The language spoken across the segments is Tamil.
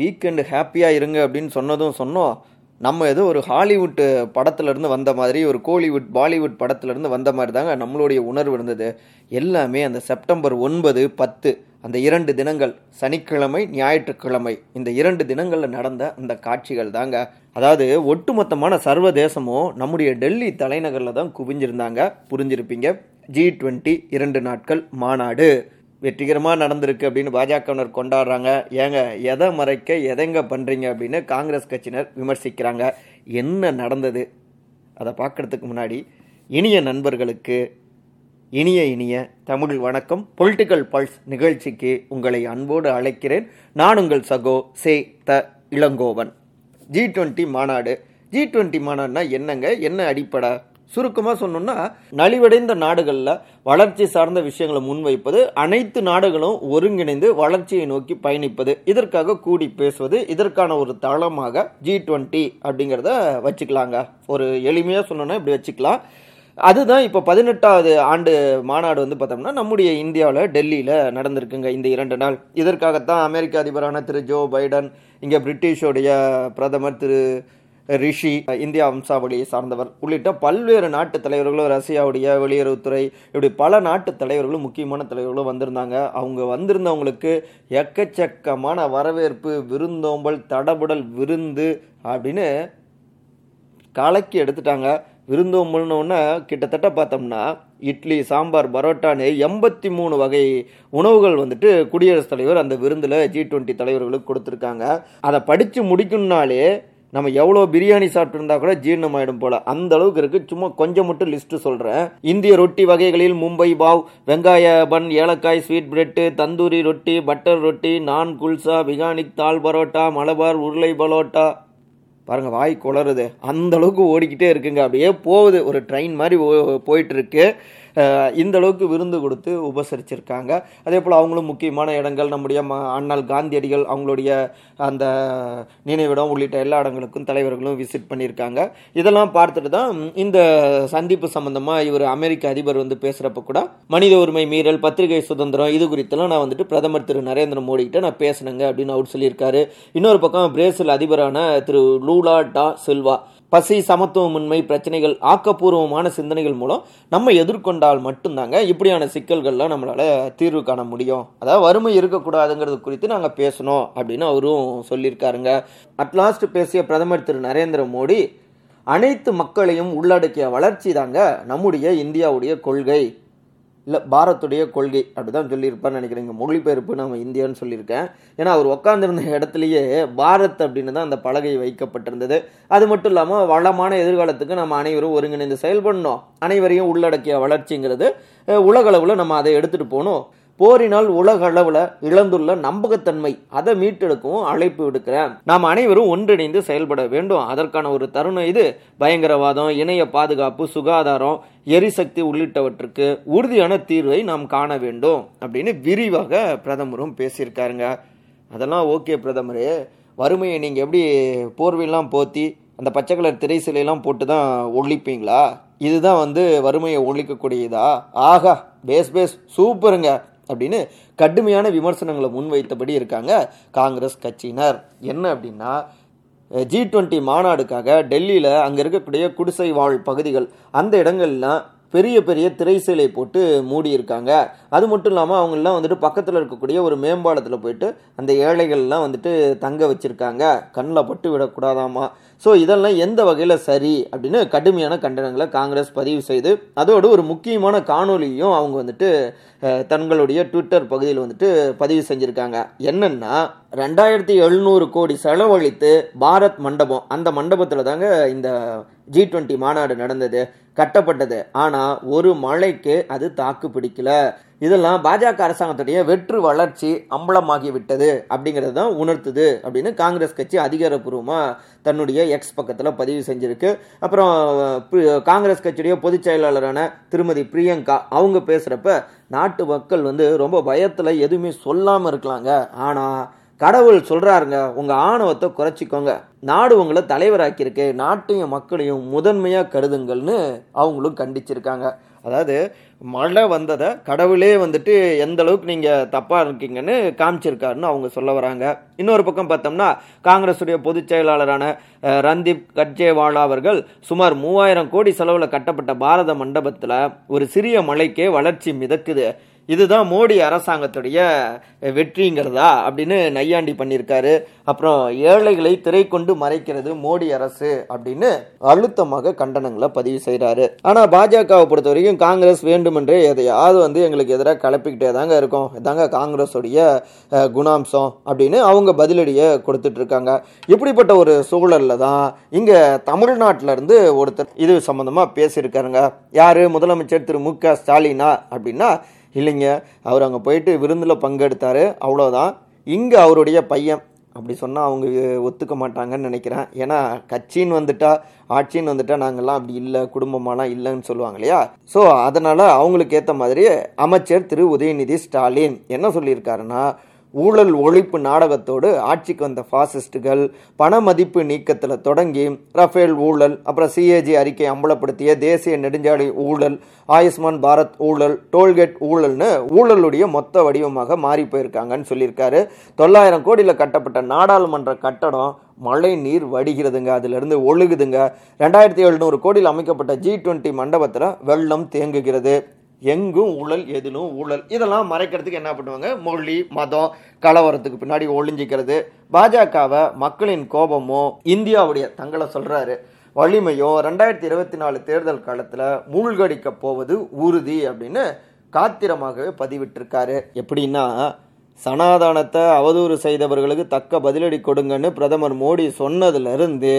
வீக்கெண்டு ஹாப்பியாக இருங்க அப்படின்னு சொன்னதும் சொன்னோம். நம்ம ஏதோ ஒரு ஹாலிவுட் படத்துலேருந்து வந்த மாதிரி ஒரு கோலிவுட் பாலிவுட் படத்துலேருந்து வந்த மாதிரி தாங்க நம்மளுடைய உணர்வு இருந்தது. எல்லாமே அந்த செப்டம்பர் ஒன்பது பத்து அந்த இரண்டு தினங்கள் சனிக்கிழமை ஞாயிற்றுக்கிழமை இந்த இரண்டு தினங்களில் நடந்த அந்த காட்சிகள் தாங்க. அதாவது ஒட்டுமொத்தமான சர்வதேசமும் நம்முடைய டெல்லி தலைநகரில் தான் குவிஞ்சிருந்தாங்க. புரிஞ்சிருப்பீங்க? ஜி டுவெண்ட்டி இரண்டு நாட்கள் மாநாடு. வெற்றிகரமாக நடந்திருக்கு அப்படின்னு பாஜகவினர் கொண்டாடுறாங்க. ஏங்க எதை மறைக்க எதைங்க பண்ணுறீங்க அப்படின்னு காங்கிரஸ் கட்சியினர் விமர்சிக்கிறாங்க. என்ன நடந்தது? அதை பார்க்குறதுக்கு முன்னாடி இனிய நண்பர்களுக்கு இனிய இனிய தமிழ் வணக்கம். பொலிட்டிக்கல் பல்ஸ் நிகழ்ச்சிக்கு உங்களை அன்போடு அழைக்கிறேன். நான் உங்கள் சகோ சே த இளங்கோவன். ஜி டுவெண்ட்டி மாநாடு. ஜி டுவெண்ட்டி மாநாடுனா என்னங்க? என்ன அடிப்படை? சுருக்கமாக சொன்னோம்னா நலிவடைந்த நாடுகளில் வளர்ச்சி சார்ந்த விஷயங்களை முன்வைப்பது அனைத்து நாடுகளும் ஒருங்கிணைந்து வளர்ச்சியை நோக்கி பயணிப்பது இதற்காக கூடி பேசுவது இதற்கான ஒரு தளமாக ஜி டுவெண்ட்டி அப்படிங்கிறத வச்சுக்கலாங்க. ஒரு எளிமையாக சொன்னோன்னா இப்படி வச்சுக்கலாம். அதுதான் இப்போ பதினெட்டாவது ஆண்டு மாநாடு வந்து பார்த்தோம்னா நம்முடைய இந்தியாவில் டெல்லியில் நடந்திருக்குங்க இந்த இரண்டு நாள். இதற்காகத்தான் அமெரிக்க அதிபரான திரு ஜோ பைடன் இங்கே பிரிட்டிஷோடைய பிரதமர் திரு ரிஷி இந்தியா வம்சாவளியை சார்ந்தவர். உள்ளிட்ட பல்வேறு நாட்டு தலைவர்களும் ரஷ்யாவுடைய வெளியுறவுத்துறை இப்படி பல நாட்டு தலைவர்களும் முக்கியமான தலைவர்களும் வந்திருந்தாங்க. அவங்க வந்திருந்தவங்களுக்கு எக்கச்சக்கமான வரவேற்பு விருந்தோம்பல் தடபுடல் விருந்து அப்படின்னு கலக்கி எடுத்துட்டாங்க. விருந்தோம்பல்னு கிட்டத்தட்ட பார்த்தோம்னா இட்லி சாம்பார் பரோட்டான்னு எண்பத்தி மூணு வகை உணவுகள் வந்துட்டு குடியரசுத் தலைவர் அந்த விருந்தில் ஜி டுவெண்ட்டி தலைவர்களுக்கு கொடுத்துருக்காங்க. அதை படித்து முடிக்கணும்னாலே நம்ம எவ்வளோ பிரியாணி சாப்பிட்டுருந்தா கூட ஜீரணம் ஆயிடும் போல. அந்த அளவுக்கு இருக்கு. சும்மா கொஞ்சம் மட்டும் லிஸ்ட் சொல்றேன். இந்திய ரொட்டி வகைகளில் மும்பை பாவ் வெங்காய பன் ஏலக்காய் ஸ்வீட் பிரெட்டு தந்தூரி ரொட்டி பட்டர் ரொட்டி நான் குல்சா பிகானிக் தால் பரோட்டா மலபார் உருளை பரோட்டா. பாருங்க வாய் குளருது அந்த அளவுக்கு ஓடிக்கிட்டே இருக்குங்க. அப்படியே போகுது. ஒரு ட்ரெயின் மாதிரி போயிட்டு இருக்கு. இந்த அளவுக்கு விருந்து கொடுத்து உபசரிச்சிருக்காங்க. அதே போல் அவங்களும் முக்கியமான இடங்கள் நம்முடைய ம அண்ணல் காந்தியடிகள் அவங்களுடைய அந்த நினைவிடம் உள்ளிட்ட எல்லா இடங்களுக்கும் தலைவர்களும் விசிட் பண்ணியிருக்காங்க. இதெல்லாம் பார்த்துட்டு தான் இந்த சந்திப்பு சம்பந்தமாக இவர் அமெரிக்க அதிபர் வந்து பேசுகிறப்ப கூட மனித உரிமை மீறல் பத்திரிகை சுதந்திரம் இது குறித்தெல்லாம் நான் வந்துட்டு பிரதமர் திரு நரேந்திர மோடி கிட்ட நான் பேசினேங்க அப்படின்னு அவர் சொல்லியிருக்காரு. இன்னொரு பக்கம் பிரேசில் அதிபரான திரு லூலா டா சில்வா. பசி சமத்துவமின்மை பிரச்சனைகள் ஆக்கப்பூர்வமான சிந்தனைகள் மூலம் நம்ம எதிர்கொண்டால் மட்டும்தாங்க இப்படியான சிக்கல்கள்லாம் நம்மளால் தீர்வு காண முடியும். அதாவது வறுமை இருக்கக்கூடாதுங்கிறது குறித்து நாங்கள் பேசணும் அப்படின்னு அவரும் சொல்லியிருக்காருங்க. அட்லாஸ்ட் பேசிய பிரதமர் திரு. நரேந்திர மோடி அனைத்து மக்களையும் உள்ளடக்கிய வளர்ச்சி தாங்க நம்முடைய இந்தியாவுடைய கொள்கை. இல்லை பாரத்துடைய கொள்கை. அப்படிதான் சொல்லியிருப்பான்னு நினைக்கிறேங்க மொழிபெயர்ப்பு நம்ம இந்தியான்னு சொல்லியிருக்கேன். ஏன்னா அவர் உட்காந்துருந்த இடத்துலையே பாரத் அப்படின்னு தான் அந்த பலகை வைக்கப்பட்டிருந்தது. அது மட்டும் இல்லாமல் வளமான எதிர்காலத்துக்கு நம்ம அனைவரும் ஒருங்கிணைந்து செயல்படணும். அனைவரையும் உள்ளடக்கிய வளர்ச்சிங்கிறது உலகளவில் நம்ம அதை எடுத்துகிட்டு போகணும். போரினால் உலக அளவில் இழந்துள்ள நம்பகத்தன்மை அதை மீட்டெடுக்கவும் அழைப்பு விடுக்கிறேன். நாம் அனைவரும் ஒன்றிணைந்து செயல்பட வேண்டும். அதற்கான ஒரு தருணம் இது. பயங்கரவாதம் இணைய பாதுகாப்பு சுகாதாரம் எரிசக்தி உள்ளிட்டவற்றுக்கு உறுதியான தீர்வை நாம் காண வேண்டும் அப்படின்னு விரிவாக பிரதமரும் பேசியிருக்காருங்க. அதெல்லாம் ஓகே பிரதமரே. வறுமையை நீங்கள் எப்படி போர்வையெல்லாம் போத்தி அந்த பச்சை கலர் திரை சிலையெல்லாம் போட்டு தான் ஒழிப்பீங்களா? இதுதான் வந்து வறுமையை ஒழிக்கக்கூடியதா? ஆகா பேஸ் பேஸ் சூப்பருங்க. அப்படின்னு கடுமையான விமர்சனங்களை முன்வைத்தபடி இருக்காங்க காங்கிரஸ் கட்சியினர். என்ன அப்படின்னா ஜி டுவெண்ட்டி மாநாடுக்காக டெல்லியில் அங்கே இருக்கக்கூடிய குடிசை வாழ் பகுதிகள் அந்த இடங்கள்லாம் பெரிய பெரிய திரைசீலை போட்டு மூடி இருக்காங்க அது மட்டும் இல்லாமல் அவங்கெல்லாம் வந்துட்டு பக்கத்தில் இருக்கக்கூடிய ஒரு மேம்பாலத்தில் போயிட்டு அந்த ஏழைகள்லாம் வந்துட்டு தங்க வச்சுருக்காங்க. கண்ணில் பட்டு விடக்கூடாதாமா? ஸோ இதெல்லாம் எந்த வகையில் சரி அப்படின்னு கடுமையான கண்டனங்களை காங்கிரஸ் பதிவு செய்து அதோடு ஒரு முக்கியமான காணொலியும் அவங்க வந்துட்டு தங்களுடைய ட்விட்டர் பகுதியில் வந்துட்டு பதிவு செஞ்சுருக்காங்க. என்னென்னா ரெண்டாயிரத்தி எழுநூறு கோடி செலவழித்து பாரத் மண்டபம் அந்த மண்டபத்தில் தாங்க இந்த ஜி டுவெண்ட்டி மாநாடு நடந்தது கட்டப்பட்டது. ஆனால் ஒரு மழைக்கு அது தாக்கு பிடிக்கல. இதெல்லாம் பாஜக அரசாங்கத்துடைய வெற்று வளர்ச்சி அம்பலமாகி விட்டது அப்படிங்கிறது தான் உணர்த்துது அப்படின்னு காங்கிரஸ் கட்சி அதிகாரப்பூர்வமாக தன்னுடைய எக்ஸ் பக்கத்தில் பதிவு செஞ்சிருக்கு. அப்புறம் காங்கிரஸ் கட்சியுடைய பொதுச் செயலாளரான திருமதி பிரியங்கா அவங்க பேசுகிறப்ப நாட்டு மக்கள் வந்து ரொம்ப பயத்தில் எதுவுமே சொல்லாமல் இருக்கலாங்க. ஆனால் கடவுள் சொல்கிறாருங்க உங்கள் ஆணவத்தை குறைச்சிக்கோங்க. நாடு உங்களை தலைவராக்கியிருக்கு. நாட்டையும் மக்களையும் முதன்மையாக கருதுங்கள்னு அவங்களும் கண்டிச்சிருக்காங்க. அதாவது மழை வந்ததை கடவுளே வந்துட்டு எந்த அளவுக்கு நீங்கள் தப்பாக இருக்கீங்கன்னு காமிச்சிருக்காருன்னு அவங்க சொல்ல வராங்க. இன்னொரு பக்கம் பார்த்தோம்னா காங்கிரஸுடைய பொதுச் செயலாளரான ரந்தீப் கட்ஜேவாலா அவர்கள் சுமார் மூவாயிரம் கோடி செலவில் கட்டப்பட்ட பாரத மண்டபத்தில் ஒரு சிறிய மலைக்கே வளர்ச்சி மிதக்குது. இதுதான் மோடி அரசாங்கத்துடைய வெற்றிங்கிறதா அப்படின்னு நையாண்டி பண்ணியிருக்காரு. அப்புறம் ஏழைகளை திரை கொண்டு மறைக்கிறது மோடி அரசு அப்படின்னு அழுத்தமாக கண்டனங்களை பதிவு செய்கிறாரு ஆனால் பாஜகவை பொறுத்த வரைக்கும் காங்கிரஸ் வேண்டுமென்றே எதையாவது வந்து எங்களுக்கு எதிராக கலப்பிக்கிட்டே தாங்க இருக்கும். இதாங்க காங்கிரஸுடைய குணாம்சம் அப்படின்னு அவங்க பதிலடியை கொடுத்துட்டு இருக்காங்க இப்படிப்பட்ட ஒரு சூழலில் தான் இங்கே தமிழ்நாட்டிலேருந்து ஒருத்தர் இது சம்மந்தமாக பேசியிருக்காருங்க. யார்? முதலமைச்சர் திரு மு க ஸ்டாலினா அப்படின்னா இல்லைங்க அவர் அங்கே போயிட்டு விருந்தில் பங்கெடுத்தாரு அவ்வளோதான் இங்கே அவருடைய பையன். அப்படி சொன்னால் அவங்க ஒத்துக்க மாட்டாங்கன்னு நினைக்கிறேன். ஏன்னா கட்சின்னு வந்துட்டா ஆட்சின்னு வந்துட்டா நாங்கள்லாம் அப்படி இல்லை குடும்பமாலாம் இல்லைன்னு சொல்லுவாங்க இல்லையா? ஸோ அதனால் அவங்களுக்கு ஏற்ற மாதிரி அமைச்சர் திரு. உதயநிதி ஸ்டாலின் என்ன சொல்லியிருக்காருன்னா ஊழல் ஒழிப்பு நாடகத்தோடு ஆட்சிக்கு வந்த ஃபாசிஸ்டுகள் பண மதிப்பு நீக்கத்தில் தொடங்கி ரஃபேல் ஊழல் அப்புறம் சிஏஜி அறிக்கை அம்பலப்படுத்திய தேசிய நெடுஞ்சாலை ஊழல் ஆயுஷ்மான் பாரத் ஊழல் டோல்கேட் ஊழல்னு ஊழலுடைய மொத்த வடிவமாக மாறி போயிருக்காங்கன்னு சொல்லியிருக்காரு. தொள்ளாயிரம் கோடியில் கட்டப்பட்ட நாடாளுமன்ற கட்டடம் மழை நீர் வடிகிறதுங்க அதிலிருந்து ஒழுகுதுங்க. ரெண்டாயிரத்தி எழுநூறு கோடியில் அமைக்கப்பட்ட ஜி டுவெண்ட்டி மண்டபத்தில் வெள்ளம் தேங்குகிறது. எங்கும் ஊழல் எதிலும் ஊழல். இதெல்லாம் மறைக்கிறதுக்கு என்ன பண்ணுவாங்க? மொழி மதம் கலவரத்துக்கு பின்னாடி ஒளிஞ்சிக்கிறது. பாஜகவை மக்களின் கோபமோ இந்தியாவுடைய தங்களை சொல்கிறாரு வலிமையும் ரெண்டாயிரத்தி இருபத்தி நாலு தேர்தல் காலத்தில் மூழ்கடிக்க போவது உறுதி அப்படின்னு காத்திரமாகவே பதிவிட்டிருக்காரு. எப்படின்னா சனாதானத்தை அவதூறு செய்தவர்களுக்கு தக்க பதிலடி கொடுங்கன்னு பிரதமர் மோடி சொன்னதுலேருந்து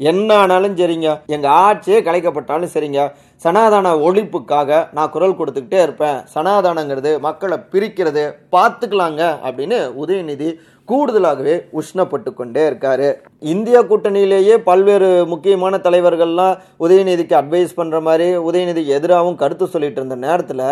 என்ன ஆனாலும் சரிங்க. எங்கள் ஆட்சியே கலைக்கப்பட்டாலும் சரிங்க. சனாதான ஒழிப்புக்காக நான் குரல் கொடுத்துக்கிட்டே இருப்பேன். சனாதானங்கிறது மக்களை பிரிக்கிறது பார்த்துக்கலாங்க அப்படின்னு உதயநிதி கூடுதலாகவே உஷ்ணப்பட்டு கொண்டே இருக்காரு. இந்திய கூட்டணியிலேயே பல்வேறு முக்கியமான தலைவர்கள்லாம் உதயநிதிக்கு அட்வைஸ் பண்ணுற மாதிரி உதயநிதிக்கு எதிராகவும் கருத்து சொல்லிட்டு இருந்த நேரத்தில்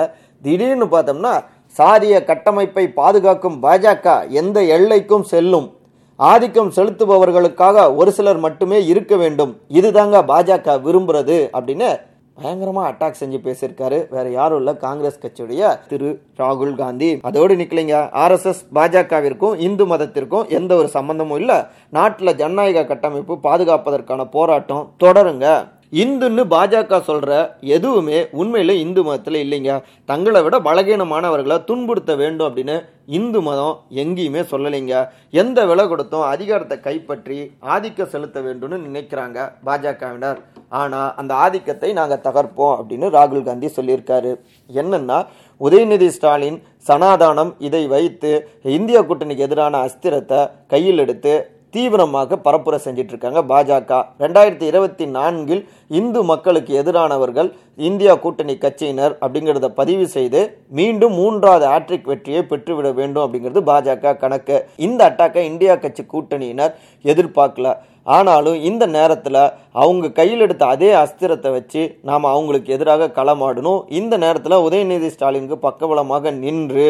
திடீர்னு பார்த்தோம்னா சாரிய கட்டமைப்பை பாதுகாக்கும் பாஜக எந்த எல்லைக்கும் செல்லும் ஆதிக்கம் செலுத்துபவர்களுக்காக ஒரு சிலர் மட்டுமே இருக்க வேண்டும். இதுதாங்க பாஜக விரும்புறது அப்படின்னு பயங்கரமா அட்டாக் செஞ்சு பேசியிருக்காரு. வேற யாரும் இல்ல. காங்கிரஸ் கட்சியுடைய திரு ராகுல் காந்தி. அதோடு நிக்கலைங்க. ஆர்எஸ்எஸ் பாஜகவிற்கும் இந்து மதத்திற்கும் எந்த ஒரு சம்பந்தமும் இல்ல. நாட்டுல ஜனநாயக கட்டமைப்பு பாதுகாப்பதற்கான போராட்டம் தொடருங்க. இந்துன்னு பாஜக சொல்கிற எதுவுமே உண்மையில் இந்து மதத்தில் இல்லைங்க. தங்களை விட பலகீனமானவர்களை துன்புறுத்த வேண்டும் அப்படின்னு இந்து மதம் எங்கேயுமே சொல்லலைங்க. எந்த விலை கொடுத்தும் அதிகாரத்தை கைப்பற்றி ஆதிக்கம் செலுத்த வேண்டும்னு நினைக்கிறாங்க பாஜகவினர். ஆனால் அந்த ஆதிக்கத்தை நாங்கள் தகர்ப்போம் அப்படின்னு ராகுல் காந்தி சொல்லியிருக்காரு. என்னன்னா உதயநிதி ஸ்டாலின் சனாதானம் இதை வைத்து இந்திய கூட்டணிக்கு எதிரான அஸ்திரத்தை கையில் எடுத்து தீவிரமாக பரப்புரை செஞ்சிட்டு இருக்காங்க பாஜக ரெண்டாயிரத்தி இருபத்தி நான்கில் இந்து மக்களுக்கு எதிரானவர்கள் இந்தியா கூட்டணி கட்சியினர் அப்படிங்கிறத பதிவு செய்து மீண்டும் மூன்றாவது ஆட்ரிக் வெற்றியை பெற்றுவிட வேண்டும் அப்படிங்கிறது பாஜக கணக்கு. இந்த அட்டாக்கை இந்தியா கட்சி கூட்டணியினர் எதிர்பார்க்கல. ஆனாலும் இந்த நேரத்தில் அவங்க கையில் எடுத்த அதே அஸ்திரத்தை வச்சு நாம் அவங்களுக்கு எதிராக களமாடணும். இந்த நேரத்தில் உதயநிதி ஸ்டாலினுக்கு பக்கபலமாக நின்று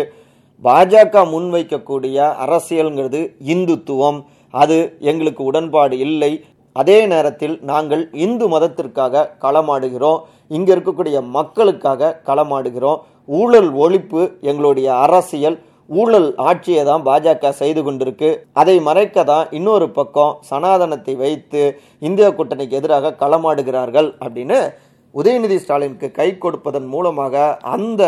பாஜக முன்வைக்கக்கூடிய அரசியல்ங்கிறது இந்துத்துவம். அது எங்களுக்கு உடன்பாடு இல்லை. அதே நேரத்தில் நாங்கள் இந்து மதத்திற்காக களமாடுகிறோம். இங்கே இருக்கக்கூடிய மக்களுக்காக களமாடுகிறோம். ஊழல் ஒழிப்பு எங்களுடைய அரசியல் ஊழல் ஆட்சியை தான் பாஜக செய்து கொண்டிருக்கு. அதை மறைக்க தான் இன்னொரு பக்கம் சனாதனத்தை வைத்து இந்தியா கூட்டணிக்கு எதிராக களமாடுகிறார்கள் அப்படின்னு உதயநிதி ஸ்டாலினுக்கு கை கொடுப்பதன் மூலமாக அந்த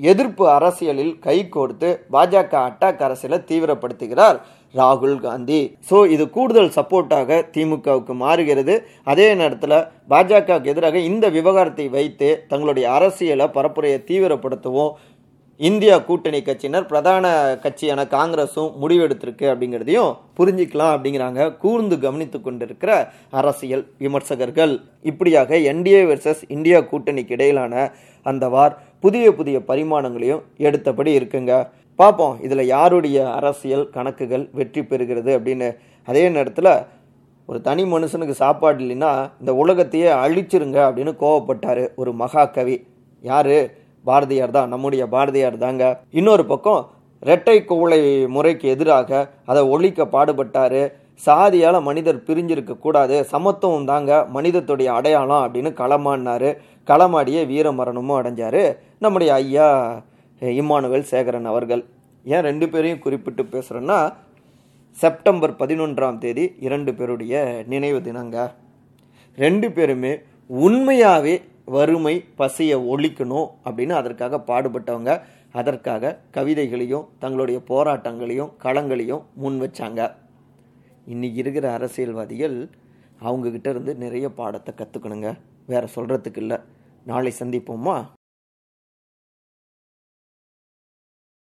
எதிர்ப்பு அரசியலில் கை கொடுத்து பாஜக அட்டாக் அரசியலை தீவிரப்படுத்துகிறார். ராகுல் காந்தி. ஸோ இது கூடுதல் சப்போர்ட்டாக திமுகவுக்கு மாறுகிறது. அதே நேரத்தில் பாஜகவுக்கு எதிராக இந்த விவகாரத்தை வைத்து தங்களுடைய அரசியலை பரப்புரையை தீவிரப்படுத்தவும். இந்தியா கூட்டணி கட்சியினர் பிரதான கட்சியான காங்கிரஸும் முடிவெடுத்திருக்கு அப்படிங்கிறதையும் புரிஞ்சிக்கலாம் அப்படிங்கிறாங்க. கூர்ந்து கவனித்து கொண்டிருக்கிற அரசியல் விமர்சகர்கள். இப்படியாக என்டிஏ வெர்சஸ் இந்தியா கூட்டணிக்கு இடையிலான அந்த வார் புதிய புதிய பரிமாணங்களையும் எடுத்தபடி இருக்குங்க. பார்ப்போம் இதில் யாருடைய அரசியல் கணக்குகள் வெற்றி பெறுகிறது அப்படின்னு. அதே நேரத்தில் ஒரு தனி மனுஷனுக்கு சாப்பாடு இல்லைன்னா இந்த உலகத்தையே அழிச்சிருங்க அப்படின்னு கோவப்பட்டார் ஒரு மகாகவி. யார்? பாரதியார் தான் நம்முடைய பாரதியார் தாங்க. இன்னொரு பக்கம் இரட்டை குவளை முறைக்கு எதிராக அதை ஒழிக்க பாடுபட்டார். சாதியால் மனிதர் பிரிஞ்சிருக்க கூடாது சமத்துவம் தாங்க மனிதத்துடைய அடையாளம் அப்படின்னு களமாடினார் களமாடியே வீர மரணமும் நம்முடைய ஐயா இம்மானுவேல் சேகரன் அவர்கள். ஏன் ரெண்டு பேரையும் குறிப்பிட்டு பேசுகிறேன்னா செப்டம்பர் பதினொன்றாம் தேதி இரண்டு பேருடைய நினைவு தினங்க. ரெண்டு பேருமே உண்மையாகவே வறுமை பசியை ஒழிக்கணும் அப்படின்னு அதற்காக பாடுபட்டவங்க. அதற்காக கவிதைகளையும் தங்களுடைய போராட்டங்களையும் களங்களையும் முன் வச்சாங்க. இன்னைக்கு இருக்கிற அரசியல்வாதிகள் அவங்கக்கிட்ட இருந்து நிறைய பாடத்தை கற்றுக்கணுங்க வேற சொல்கிறதுக்கு இல்லை. நாளை சந்திப்போமா?